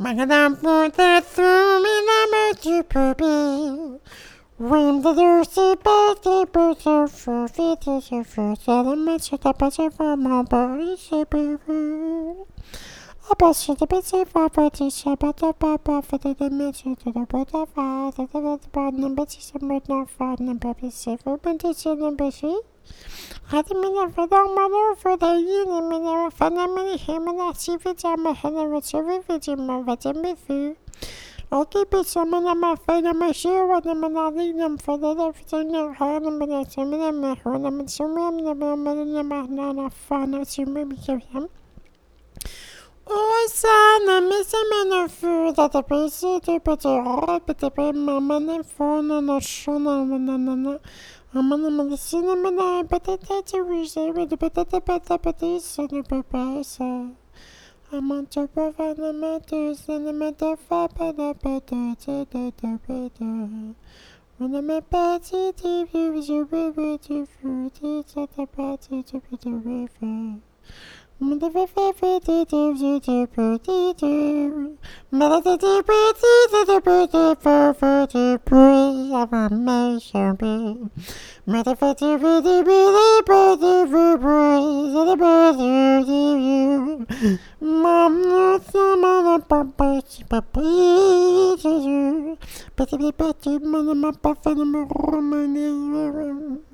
Magadan puta thumina tu pubi. When the dirty baby butter for for seven minutes to the for my body shape. I pass the for pretty shabbat the papa for the mission to the butterfly, the button and bitches and but not fun and baby safe open to see the bushy. هذا من الفضاء مرة فضائيين من فنمن همان سيفيجا مهنا وسيفيجا مفتن بفي أوكي بس من ما فين ما شيء وأنا من علينا فضلا فتنا حانا من سمنا ما حنا من سمنا من من ما هنا نفعنا سمنا بكم Osana, misamana fuda da pisi, tipa de hora, piti pe ما fona na shona na na na na. Aman sinemana patata çavuşa ve de patata patata patata sonu papasa. Aman çok bafana matu sinema da fa pada pada te da da pada. Ona me pati ti vi pu. Ava me pu ti fu pu. Zada pu ti ti vi. Mama sama papa papa ti ti. Pati pati mana ma pa fa na mo romani.